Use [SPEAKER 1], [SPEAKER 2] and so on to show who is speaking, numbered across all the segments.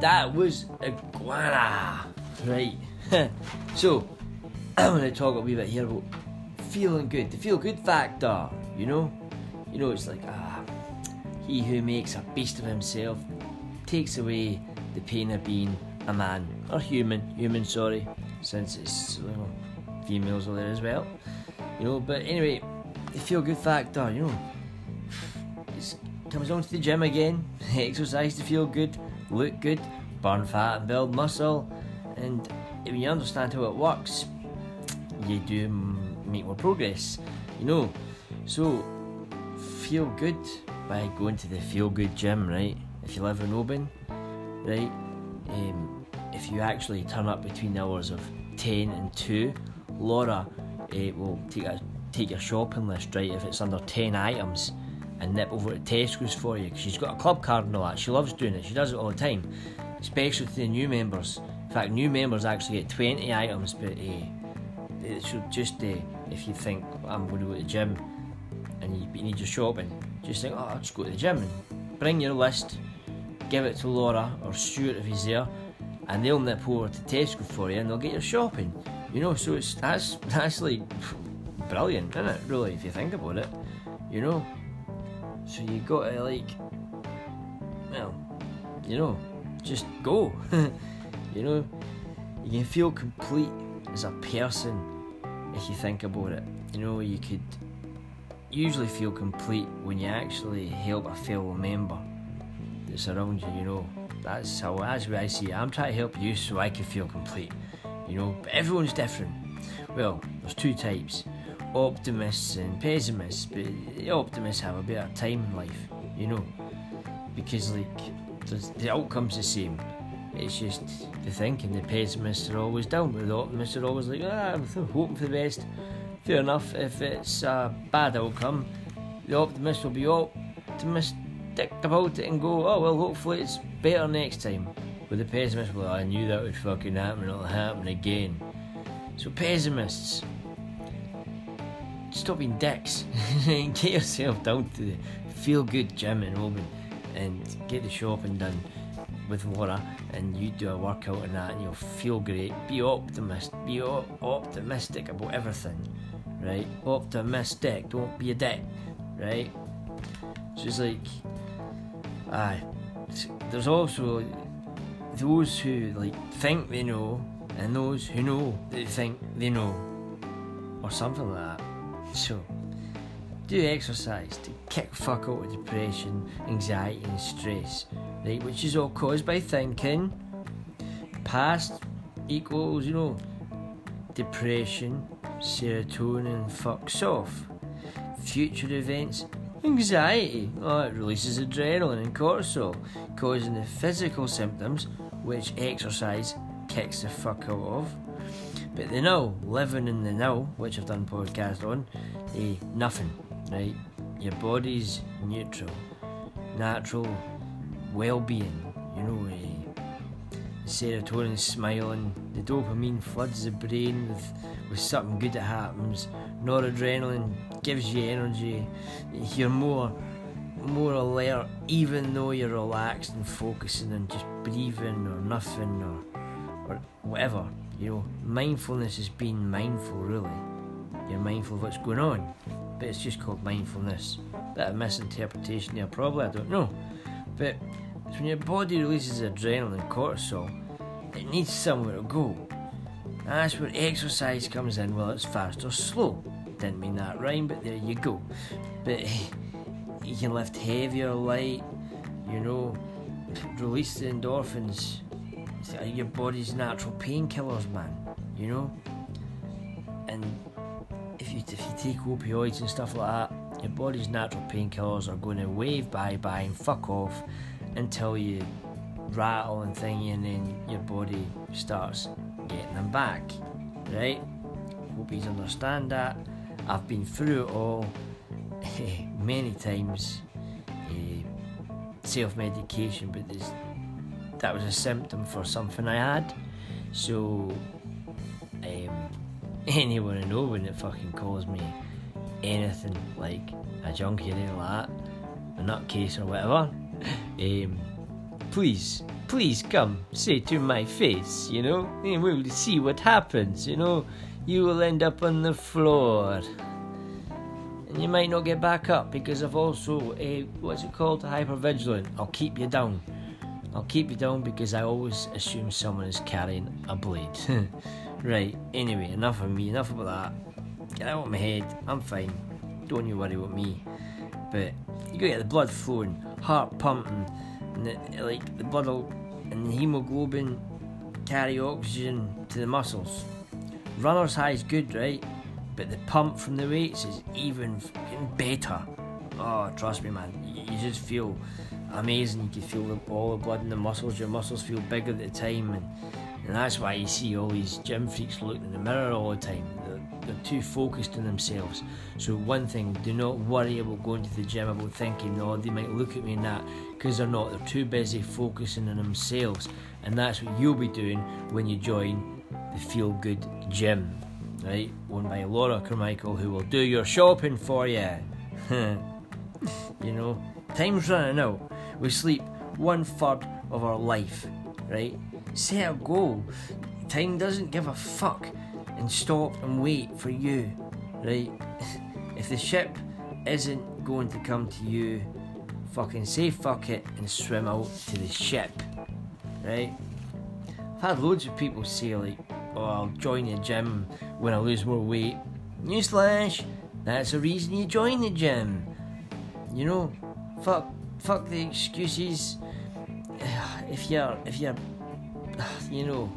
[SPEAKER 1] that was iguana. Right. so, I'm going to talk a wee bit here about feeling good, the feel good factor. You know, you know, it's like ah, he who makes a beast of himself takes away the pain of being a man or human, human. Sorry, since it's you know, females are there as well. You know, but anyway, the feel good factor. You know, it comes down to the gym again, exercise to feel good, look good, burn fat and build muscle, and if you understand how it works, you do make more progress. You know, so feel good by going to the feel good gym, right? If you live in Oban, right? Um, if you actually turn up between the hours of 10 and 2, Laura uh, will take, a, take your shopping list, right? If it's under 10 items, and nip over to Tesco's for you. She's got a club card and all that. She loves doing it. She does it all the time, especially to the new members. In fact, new members actually get 20 items, but uh, it should just, uh, if you think, I'm going to go to the gym and you, you need your shopping, just think, oh, I'll just go to the gym and bring your list, give it to Laura or Stuart if he's there, and they'll nip over to Tesco for you and they'll get your shopping. You know, so it's that's that's like brilliant, isn't it? Really, if you think about it, you know. So you got to like, well, you know, just go. you know, you can feel complete as a person if you think about it. You know, you could usually feel complete when you actually help a fellow member that's around you. You know, that's how that's what I see. I'm trying to help you so I can feel complete. You know, but everyone's different. Well, there's two types optimists and pessimists, but the optimists have a better time in life, you know, because like the outcome's the same. It's just the thinking. The pessimists are always down, but the optimists are always like, ah, I'm hoping for the best. Fair enough. If it's a bad outcome, the optimist will be optimistic about it and go, oh well, hopefully it's better next time. But the pessimist will, I knew that would fucking happen. It'll happen again. So pessimists, stop being dicks and get yourself down to the feel good gym in Oban and get the shopping done with Laura and you do a workout and that and you'll feel great. Be optimist, be op- optimistic about everything, right? Optimistic, don't be a dick, right? So like, aye. There's also those who like think they know and those who know they think they know, or something like that. So, do exercise to kick fuck out of depression, anxiety, and stress, right? Which is all caused by thinking. Past equals, you know, depression, serotonin fucks off. Future events, anxiety. Oh, it releases adrenaline and cortisol, causing the physical symptoms, which exercise kicks the fuck out of. But the now, living in the now, which I've done podcast on, eh, nothing, right? Your body's neutral, natural well-being, you know, eh, serotonin smiling, the dopamine floods the brain with, with something good that happens, noradrenaline gives you energy, you're more more alert even though you're relaxed and focusing and just breathing or nothing or or whatever you know, mindfulness is being mindful, really. You're mindful of what's going on, but it's just called mindfulness. Bit of misinterpretation there, probably, I don't know. But when your body releases adrenaline and cortisol, it needs somewhere to go. That's where exercise comes in, well, it's fast or slow. Didn't mean that rhyme, but there you go. But you can lift heavier, light, you know, release the endorphins your body's natural painkillers, man. You know, and if you if you take opioids and stuff like that, your body's natural painkillers are going to wave bye bye and fuck off until you rattle and thingy, and then your body starts getting them back. Right? Hope you understand that. I've been through it all many times. Uh, self medication, but there's that was a symptom for something I had. So, um, anyone I know it fucking calls me anything like a junkie or anything like that, a nutcase or whatever, um, please, please come, say to my face, you know, and we'll see what happens, you know. You will end up on the floor. And you might not get back up because I've also, uh, what's it called, hypervigilant. I'll keep you down. I'll keep you down because I always assume someone is carrying a blade. right, anyway, enough of me, enough about that. Get out of my head, I'm fine. Don't you worry about me. But you gotta get the blood flowing, heart pumping, and the, like the blood and the hemoglobin carry oxygen to the muscles. Runner's high is good, right? But the pump from the weights is even better. Oh, trust me, man. You just feel amazing. You can feel the, all the blood in the muscles. Your muscles feel bigger at the time, and, and that's why you see all these gym freaks looking in the mirror all the time. They're, they're too focused on themselves. So one thing, do not worry about going to the gym about thinking, oh, they might look at me and that, because they're not. They're too busy focusing on themselves, and that's what you'll be doing when you join the Feel Good Gym, right? Owned by Laura Carmichael, who will do your shopping for you. you know, time's running out. We sleep one third of our life, right? Set a goal. Time doesn't give a fuck and stop and wait for you, right? if the ship isn't going to come to you, fucking say fuck it and swim out to the ship, right? I've had loads of people say, like, oh, I'll join the gym when I lose more weight. Newsflash, that's the reason you join the gym. You know, fuck fuck the excuses. If you're, if you're, you know,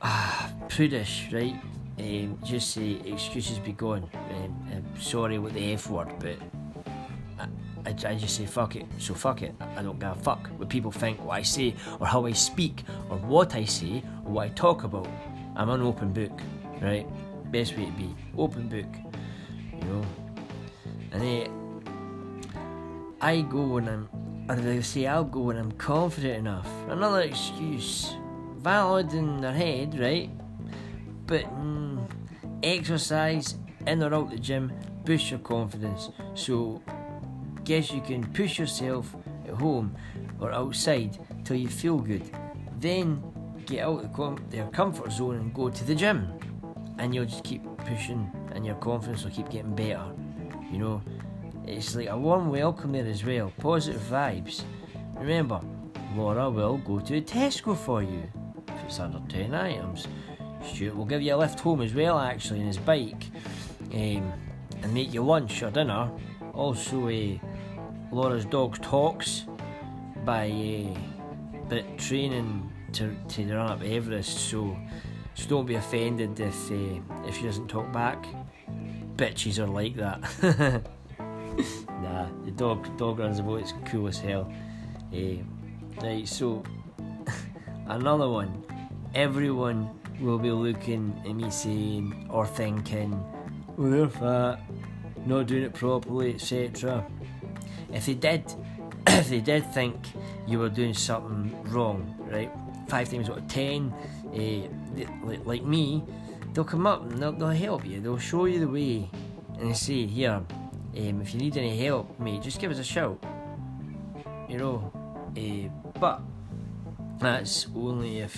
[SPEAKER 1] ah, prudish, right? Um, just say excuses be gone. Um, I'm sorry with the F word, but I, I, I, just say fuck it. So fuck it. I don't give a fuck what people think, what I say, or how I speak, or what I say, or what I talk about. I'm an open book, right? Best way to be open book, you know. And I go when I'm, they say I'll go when I'm confident enough. Another excuse, valid in their head, right? But mm, exercise in or out the gym boosts your confidence. So, guess you can push yourself at home or outside till you feel good. Then get out of com- their comfort zone and go to the gym, and you'll just keep pushing, and your confidence will keep getting better. You know, it's like a warm welcome there as well, positive vibes. Remember, Laura will go to Tesco for you if it's under 10 items. Stuart will give you a lift home as well, actually, in his bike, um, and make you lunch or dinner. Also, uh, Laura's Dog Talks by uh, bit training to, to run up Everest, so so don't be offended if uh, if she doesn't talk back bitches are like that. nah, the dog dog runs about. It's cool as hell. Uh, right, so another one. Everyone will be looking at me saying or thinking, "Oh, they're fat, not doing it properly, etc." If they did, if they did think you were doing something wrong, right? Five times out of ten, uh, like me, they'll come up and they'll, they'll help you. They'll show you the way and they say, here, um, if you need any help, mate, just give us a shout. You know, uh, but that's only if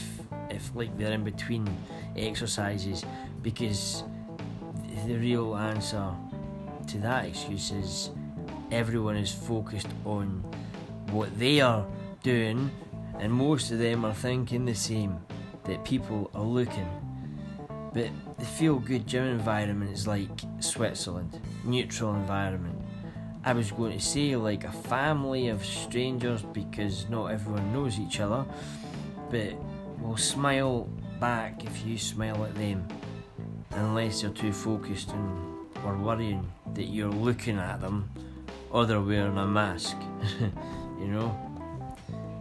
[SPEAKER 1] if like they're in between exercises because the real answer to that excuse is everyone is focused on what they are doing and most of them are thinking the same that people are looking but the feel good gym environment is like Switzerland, neutral environment. I was going to say like a family of strangers because not everyone knows each other, but will smile back if you smile at them, unless you're too focused and or worrying that you're looking at them or they're wearing a mask, you know.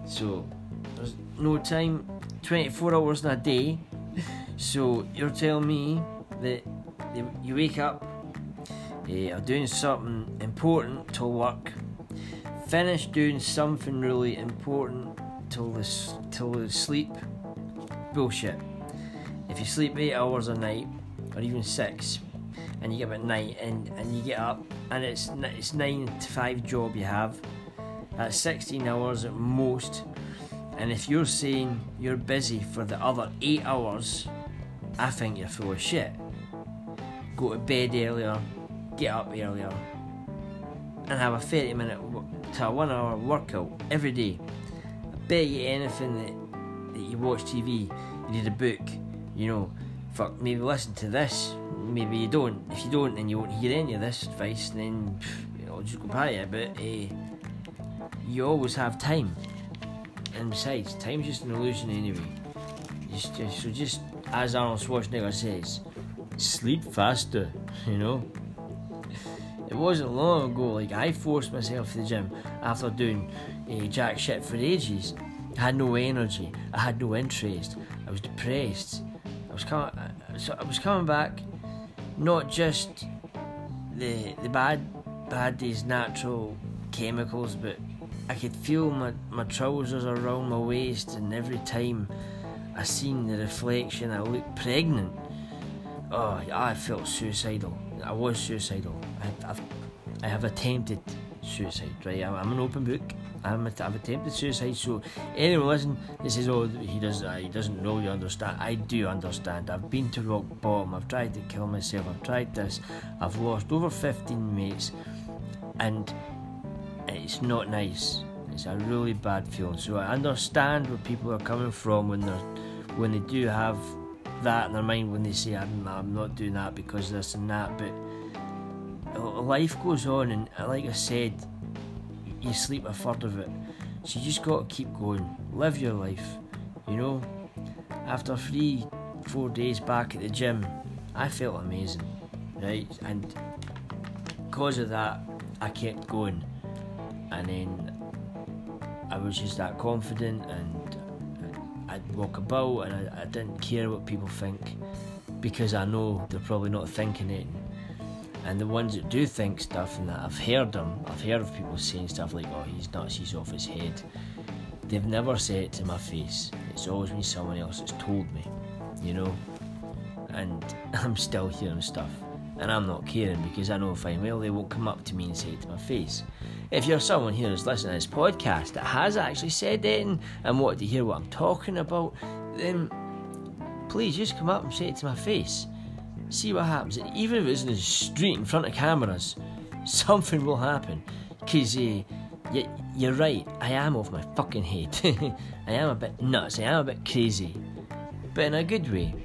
[SPEAKER 1] So there's no time, 24 hours in a day so you're telling me that you wake up, uh, are doing something important till work, finish doing something really important till the till the sleep. Bullshit. If you sleep eight hours a night, or even six, and you get up at night and, and you get up and it's it's nine to five job you have. That's 16 hours at most. And if you're saying you're busy for the other eight hours, I think you're full of shit. Go to bed earlier, get up earlier, and have a 30 minute to a one hour workout every day. I bet you anything that, that you watch TV, you read a book, you know, fuck, maybe listen to this, maybe you don't. If you don't and you won't hear any of this advice, then I'll just go by it. But uh, you always have time. And besides, time's just an illusion anyway. Just, just, so just as Arnold Schwarzenegger says, sleep faster, you know? It wasn't long ago, like I forced myself to the gym after doing uh, jack shit for ages. I had no energy, I had no interest, I was depressed. I was coming, so I was coming back, not just the the bad bad these natural chemicals, but I could feel my, my trousers around my waist, and every time I seen the reflection, I looked pregnant. Oh, I felt suicidal. I was suicidal. I, I've, I have attempted suicide, right? I'm, an open book. I'm a, I've attempted suicide. So anyone listen, this is all he does. Uh, he doesn't really understand." I do understand. I've been to rock bottom. I've tried to kill myself. I've tried this. I've lost over 15 mates, and it's not nice. It's a really bad feeling. So I understand where people are coming from when they're when they do have that in their mind when they say I'm, I'm not doing that because this and that but life goes on and like I said you sleep a third of it. So you just got to keep going. Live your life you know? After three four days back at the gym I felt amazing right? And because of that I kept going. And then I was just that confident and I'd walk about and I, I didn't care what people think because I know they're probably not thinking it. And the ones that do think stuff and that I've heard them, I've heard of people saying stuff like, oh, he's nuts, he's off his head. They've never said it to my face. It's always been someone else that's told me, you know? And I'm still hearing stuff. And I'm not caring because I know fine well they won't come up to me and say it to my face. If you're someone here who's listening to this podcast that has actually said it and, and wanted to hear what I'm talking about, then please just come up and say it to my face. See what happens. Even if it's in the street in front of cameras, something will happen. Because uh, you, you're right, I am off my fucking head. I am a bit nuts, I am a bit crazy. But in a good way,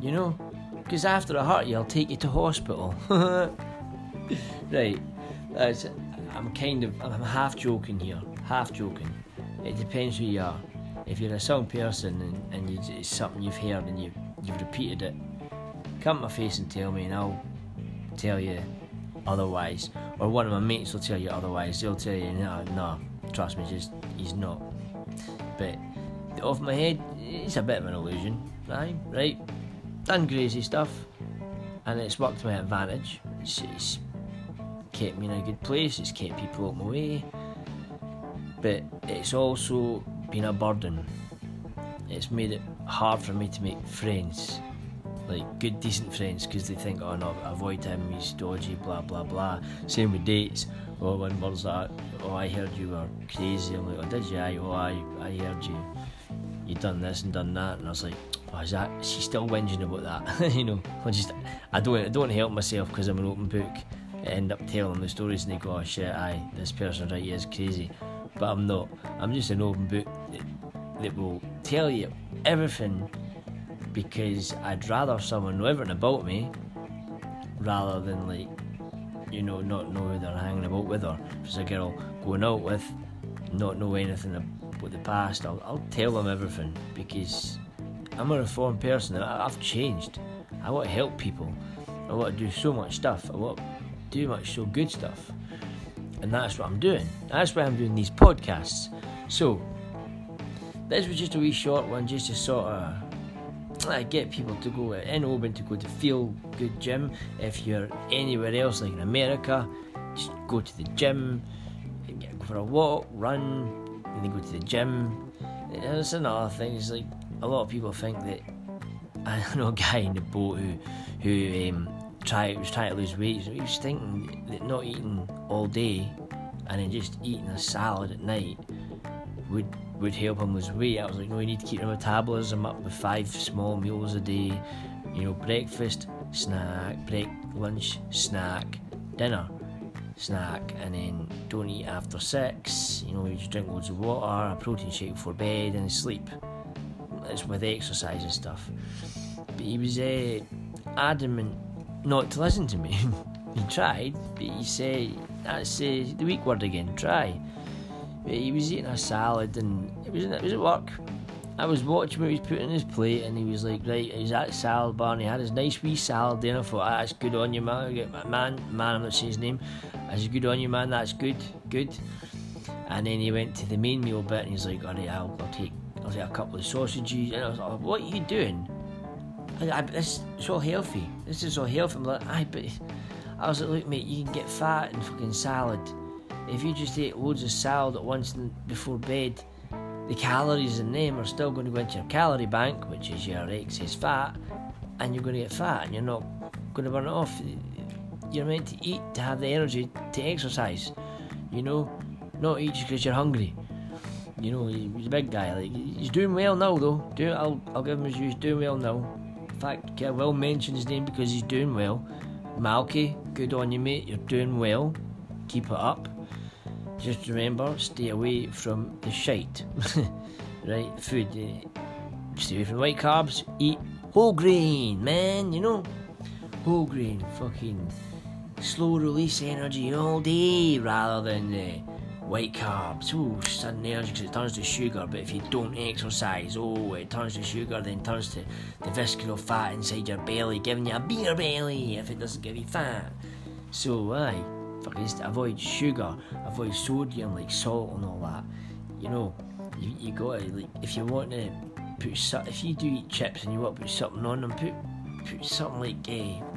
[SPEAKER 1] you know? Because after I hurt you, I'll take you to hospital. right, that's. I'm kind of, I'm half joking here, half joking. It depends who you are. If you're a song person and, and you, it's something you've heard and you, you've repeated it, come to my face and tell me and I'll tell you otherwise. Or one of my mates will tell you otherwise. They'll tell you, no, no, trust me, just, he's not. But off my head, it's a bit of an illusion, right? Right? Done crazy stuff, and it's worked to my advantage. It's, it's kept me in a good place, it's kept people out my way, but it's also been a burden. It's made it hard for me to make friends, like good, decent friends, because they think, oh no, avoid him, he's dodgy, blah blah blah. Same with dates. Oh, when was that? Oh, I heard you were crazy. I'm like, oh, did you? I, oh, I, I heard you. You done this and done that, and I was like, oh, is that? She's still whinging about that, you know. I just, I don't, I don't help myself because I'm an open book I end up telling the stories and they go, oh shit, aye, this person right here is crazy. But I'm not. I'm just an open book that, that will tell you everything because I'd rather someone know everything about me rather than like, you know, not know who they're hanging about with or if it's a girl going out with, not know anything about the past. I'll, I'll tell them everything because I'm a reformed person. I've changed. I want to help people. I want to do so much stuff. I want to do much so good stuff. And that's what I'm doing. That's why I'm doing these podcasts. So, this was just a wee short one just to sort of uh, get people to go in Oban to go to Feel Good Gym. If you're anywhere else, like in America, just go to the gym, go for a walk, run, and then go to the gym. And that's another thing. It's like a lot of people think that I know a guy in the boat who who um, try was trying to lose weight. He was thinking that not eating all day and then just eating a salad at night would would help him lose weight. I was like, no, you need to keep your metabolism up with five small meals a day. You know, breakfast, snack, break, lunch, snack, dinner, snack, and then don't eat after six. You know, you just drink loads of water, a protein shake before bed, and sleep. It's with exercise and stuff. But he was uh, adamant not to listen to me. he tried, but he said, that's uh, the weak word again, try. But he was eating a salad and it was, it was at work. I was watching what he was putting in his plate and he was like, right, he's at salad bar and he had his nice wee salad there and I thought, ah, that's good on you, man. Man, man, I'm not saying his name. That's good on you, man, that's good, good. And then he went to the main meal bit and he's like, alright, I'll, I'll take I'll like a couple of sausages. And I was like, what are you doing? I, I, this is all healthy. This is so healthy. I'm like, I but I was like, look, mate, you can get fat in fucking salad. If you just eat loads of salad at once before bed, the calories in them are still going to go into your calorie bank, which is your excess fat, and you're going to get fat and you're not going to burn it off. You're meant to eat to have the energy to exercise, you know, not eat just because you're hungry. You know, he's a big guy. Like he's doing well now, though. Do I'll I'll give him his He's doing well now. In fact, I will mention his name because he's doing well. Malky, good on you, mate. You're doing well. Keep it up. Just remember, stay away from the shite. right? Food. Uh, stay away from white carbs. Eat whole grain, man. You know, whole grain. Fucking slow release energy all day rather than uh, white carbs. Ooh, sudden energy because it turns to sugar. But if you don't exercise, oh, it turns to sugar, then turns to the visceral fat inside your belly, giving you a beer belly if it doesn't give you fat. So, aye fucking avoid sugar, avoid sodium like salt and all that. You know, you, you gotta like if you want to put if you do eat chips and you want to put something on them, put put something like uh,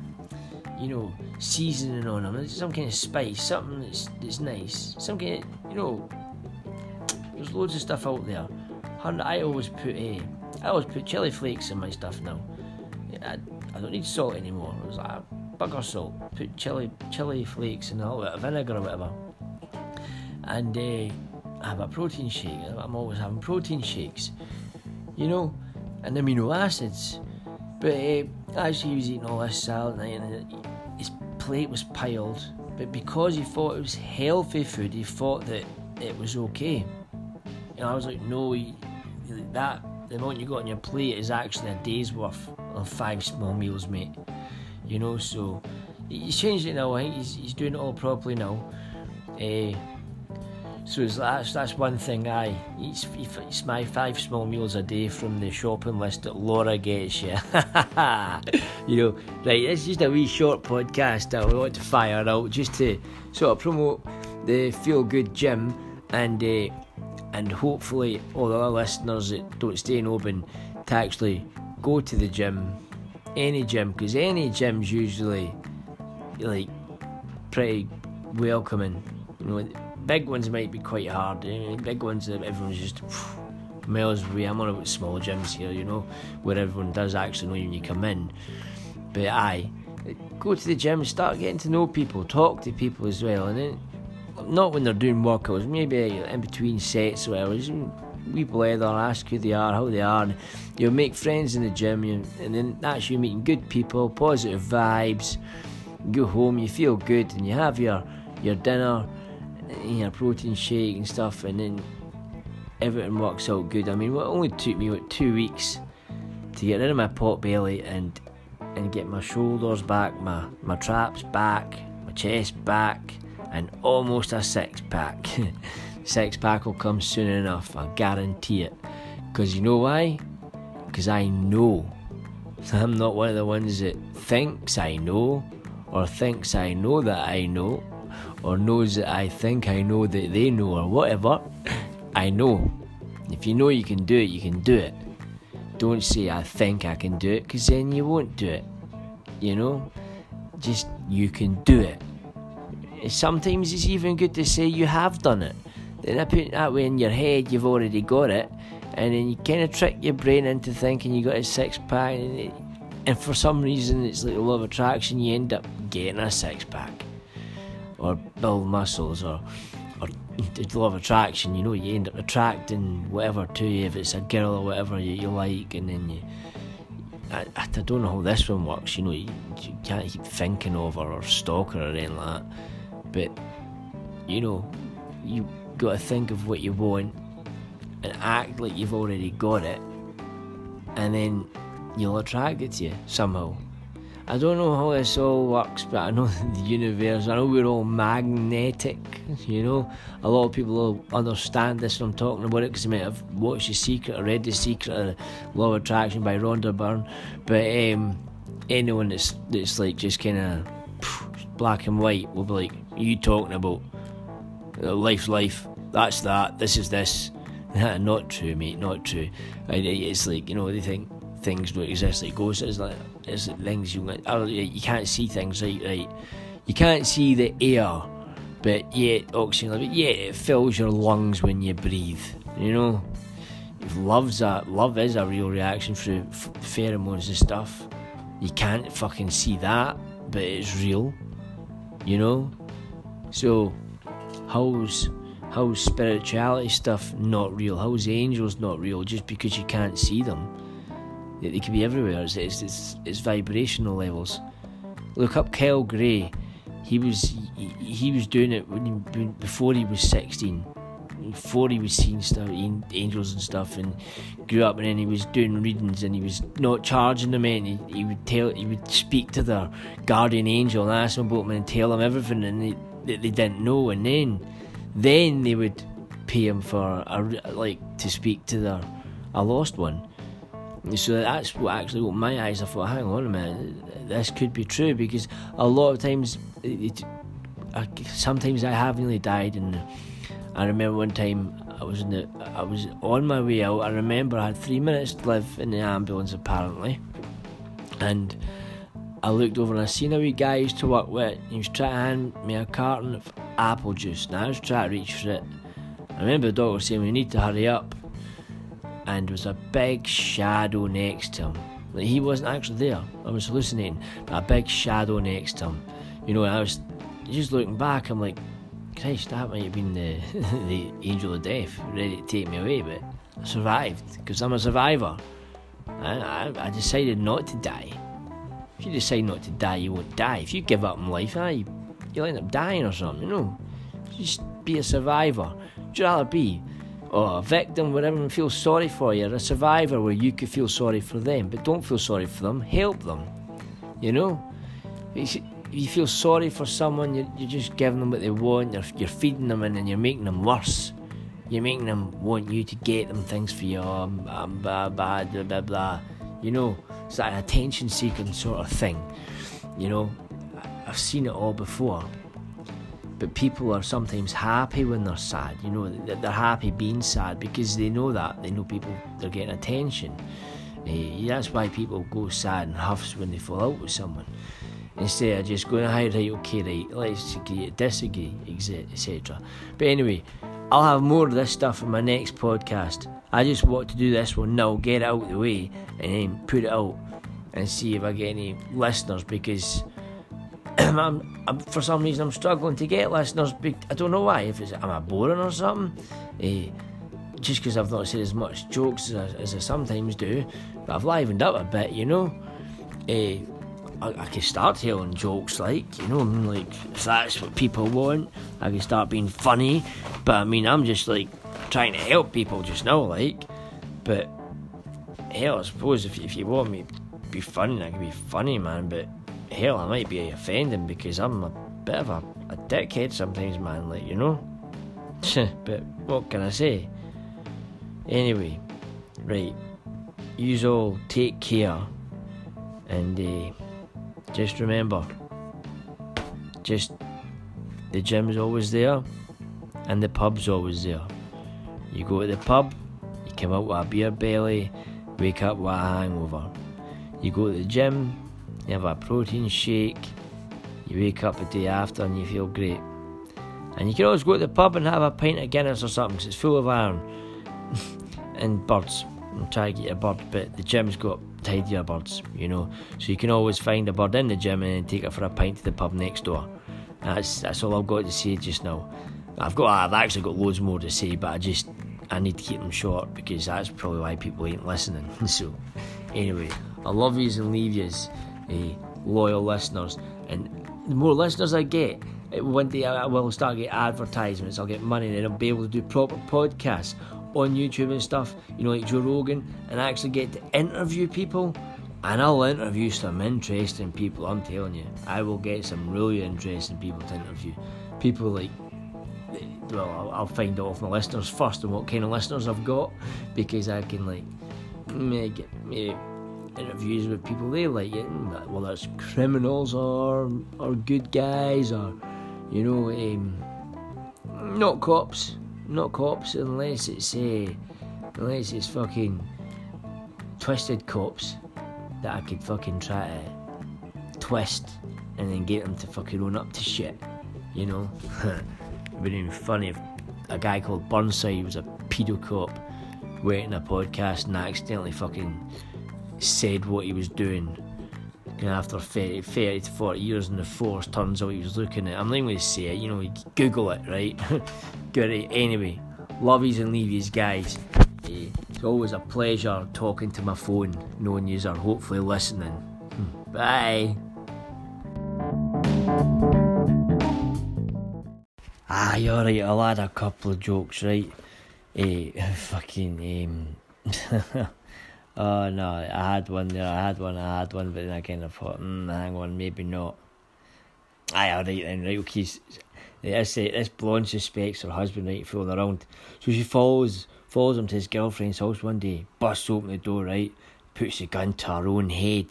[SPEAKER 1] you know seasoning on them, some kind of spice, something that's that's nice, some kind of you know. There's loads of stuff out there. I always put uh, I always put chili flakes in my stuff now. I, I don't need salt anymore. It was like bugger salt, put chili chili flakes and a little bit of vinegar or whatever, and uh, have a protein shake. I'm always having protein shakes, you know, and amino acids. But uh, actually, he was eating all this salad and plate was piled. But because he thought it was healthy food, he thought that it was okay. And I was like, no, that the amount you got on your plate is actually a day's worth of five small meals, mate you know. So he's changed it now. I think he's, he's doing it all properly now. Uh, so that's that's one thing. I it's, it's my five small meals a day from the shopping list that Laura gets you. you know, right? It's just a wee short podcast that we want to fire out just to sort of promote the Feel Good Gym and uh, and hopefully all the listeners that don't stay in Oban to actually go to the gym any gym because any gym's usually like pretty welcoming. You know, big ones might be quite hard. Eh? big ones, that everyone's just miles away. I'm on about small gyms here, you know, where everyone does actually know you when you come in. But I go to the gym, start getting to know people, talk to people as well, and then not when they're doing workouts, maybe eh, in between sets or whatever we play there, ask who they are, how they are. You'll make friends in the gym, and then that's you meeting good people, positive vibes. You go home, you feel good, and you have your your dinner, your protein shake and stuff, and then everything works out good. I mean, it only took me what two weeks to get rid of my pot belly and and get my shoulders back, my my traps back, my chest back, and almost a six pack. Six pack will come soon enough, I guarantee it. Because you know why? Because I know. I'm not one of the ones that thinks I know, or thinks I know that I know, or knows that I think I know that they know, or whatever. I know. If you know you can do it, you can do it. Don't say I think I can do it, because then you won't do it. You know? Just you can do it. Sometimes it's even good to say you have done it. Then I put that way in your head, you've already got it, and then you kind of trick your brain into thinking you got a six pack, and it, and for some reason, it's like a law of attraction. You end up getting a six pack, or build muscles, or or law of attraction. You know, you end up attracting whatever to you. If it's a girl or whatever you, you like, and then you. I, I don't know how this one works. You know, you, you can't keep thinking of her or stalking her or anything like that. But you know, you got to think of what you want and act like you've already got it, and then you'll attract it to you somehow. I don't know how this all works, but I know the universe, I know we're all magnetic, you know. A lot of people understand this when I'm talking about it because they might have watched The Secret or read The Secret or Law of Attraction by Rhonda Byrne. But um, anyone that's, that's like just kind of black and white will be like, you talking about? Life's life, that's that, this is this. not true, mate, not true. It's like, you know, they think things don't exist like goes. It's like it's things you you can't see things right, right. You can't see the air, but yet oxygen level, yeah, it fills your lungs when you breathe. You know, love's a love is a real reaction through pheromones and stuff. You can't fucking see that, but it's real. You know, so how's how's spirituality stuff not real? How's angels not real just because you can't see them? They could be everywhere. It's, it's, it's, it's vibrational levels. Look up Kyle Gray. He was he, he was doing it when he, before he was sixteen. Before he was seeing stuff, angels and stuff, and grew up, and then he was doing readings, and he was not charging them any. He, he would tell, he would speak to their guardian angel and ask them about them and tell them everything, and they, they, they didn't know, and then, then they would pay him for a, like to speak to their a lost one so that's what actually opened my eyes. I thought, hang on a minute, this could be true because a lot of times, it, I, sometimes I have nearly died, and I remember one time I was in the, I was on my way out. I remember I had three minutes to live in the ambulance apparently, and I looked over and I seen a wee guy I used to work with. He was trying to hand me a carton of apple juice, and I was trying to reach for it. I remember the doctor saying we need to hurry up and there was a big shadow next to him. Like he wasn't actually there. I was hallucinating, but a big shadow next to him. You know, I was just looking back. I'm like, Christ, that might have been the the angel of death ready to take me away, but I survived because I'm a survivor. I, I, decided not to die. If you decide not to die, you won't die. If you give up on life, ah, you, you'll end up dying or something. You know, just be a survivor. Would you rather be or a victim where everyone feels sorry for you, or a survivor where you could feel sorry for them, but don't feel sorry for them, help them. You know? You feel sorry for someone, you're, just giving them what they want, you're, feeding them and then you're making them worse. You're making them want you to get them things for you, um, um, oh, bad, blah, blah, blah. You know, it's that attention seeking sort of thing. You know, I've seen it all before but people are sometimes happy when they're sad. You know, they're happy being sad because they know that they know people they're getting attention. Uh, that's why people go sad and huffs when they fall out with someone. Instead of just going, "Hi, right, okay, right, let's agree, disagree, etc." But anyway, I'll have more of this stuff in my next podcast. I just want to do this one now, get it out of the way, and then put it out and see if I get any listeners because I'm, I'm, for some reason I'm struggling to get listeners. I don't know why. If it's am I boring or something? Uh, just because I've not said as much jokes as, as, I sometimes do, but I've livened up a bit, you know. Uh, I, I can start telling jokes, like you know, like if that's what people want, I can start being funny. But I mean, I'm just like trying to help people just now, like. But hell, I suppose if if you want me to be funny, I can be funny, man. But hell, I might be offending because I'm a bit of a, a dickhead sometimes, man, like, you know? but what can I say? Anyway, right, you all take care and uh, just remember, just the gym's always there and the pub's always there. You go to the pub, you come out with a beer belly, wake up with a hangover. You go to the gym, you have a protein shake, you wake up a day after and you feel great. And you can always go to the pub and have a pint of Guinness or something because it's full of iron and birds. try to get a bird, but the gym's got tidier birds, you know. So you can always find a bird in the gym and then take it for a pint to the pub next door. That's that's all I've got to say just now. I've got I've actually got loads more to say, but I just I need to keep them short because that's probably why people ain't listening. so anyway, I love yous and leave yous, eh, loyal listeners, and the more listeners I get, one day I will start get advertisements. I'll get money, and I'll be able to do proper podcasts on YouTube and stuff. You know, like Joe Rogan, and actually get to interview people. And I'll interview some interesting people. I'm telling you, I will get some really interesting people to interview. People like well, I'll, find out off my listeners first and what kind of listeners I've got because I can like get interviews with people they like it, whether it's criminals or or good guys or you know, um, not cops, not cops unless it's uh, unless it's fucking twisted cops that I could fucking try to twist and then get them to fucking own up to shit, you know. It would been funny if a guy called Burnside was a pedo cop waiting a podcast and accidentally fucking said what he was doing. And after 30, 30 to 40 years in the force, turns out he was looking at. I'm not even going to say it, you know, Google it, right? Good. Anyway, lovies and leavies, guys. Eh, it's always a pleasure talking to my phone, knowing you are hopefully listening. Hmm. Bye. Ah, you're right, I'll add a couple of jokes, right? Eh, fucking, um, oh no, I had one there, I had one, I had one, but then I kind of thought, mm, hang on, maybe not. Aye, alright then, right, okay. This, uh, this blonde suspects her husband, right, fooling around. So she follows follows him to his girlfriend's house one day, busts open the door, right, puts a gun to her own head.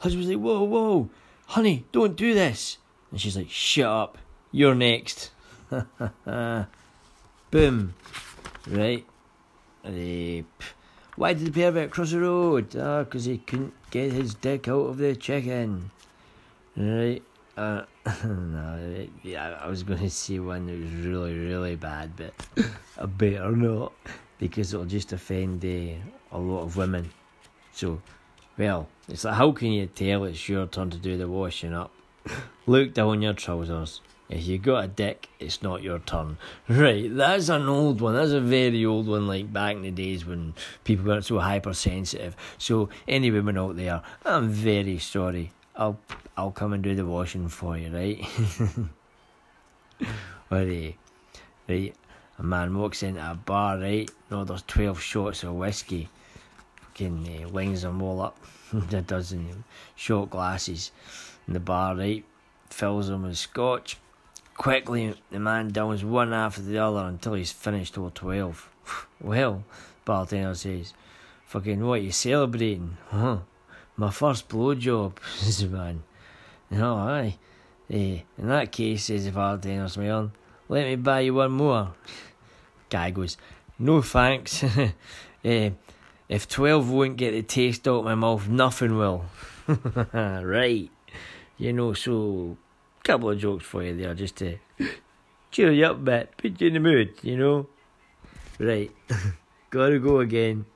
[SPEAKER 1] Husband's like, whoa, whoa, honey, don't do this. And she's like, shut up, you're next. Boom. Right. Uh, why did the pervert cross the road? Ah, oh, because he couldn't get his dick out of the chicken. Right. Uh, no, yeah, I was going to see one that was really, really bad, but I better not because it'll just offend uh, a lot of women. So, well, it's like, how can you tell it's your turn to do the washing up? Look down your trousers. If you got a dick, it's not your turn. Right, that's an old one. That's a very old one, like back in the days when people weren't so hypersensitive. So, any women out there, I'm very sorry. I'll I'll come and do the washing for you, right? right, right. A man walks into a bar, right? No, there's twelve shots of whiskey. Fucking uh, wings them all up. a dozen shot glasses in the bar, right? Fills them with scotch Quickly, the man downs one after the other until he's finished all twelve. well, bartender says, fucking what, you celebrating? Huh? My first blowjob, says the man. No, aye. Eh, in that case, says the bartender smiling, let me buy you one more. Guy goes, no thanks. eh, if 12 won't get the taste out of my mouth, nothing will. right. You know, so couple of jokes for you there just to cheer you up a bit, put you in the mood, you know. Right, gotta go again.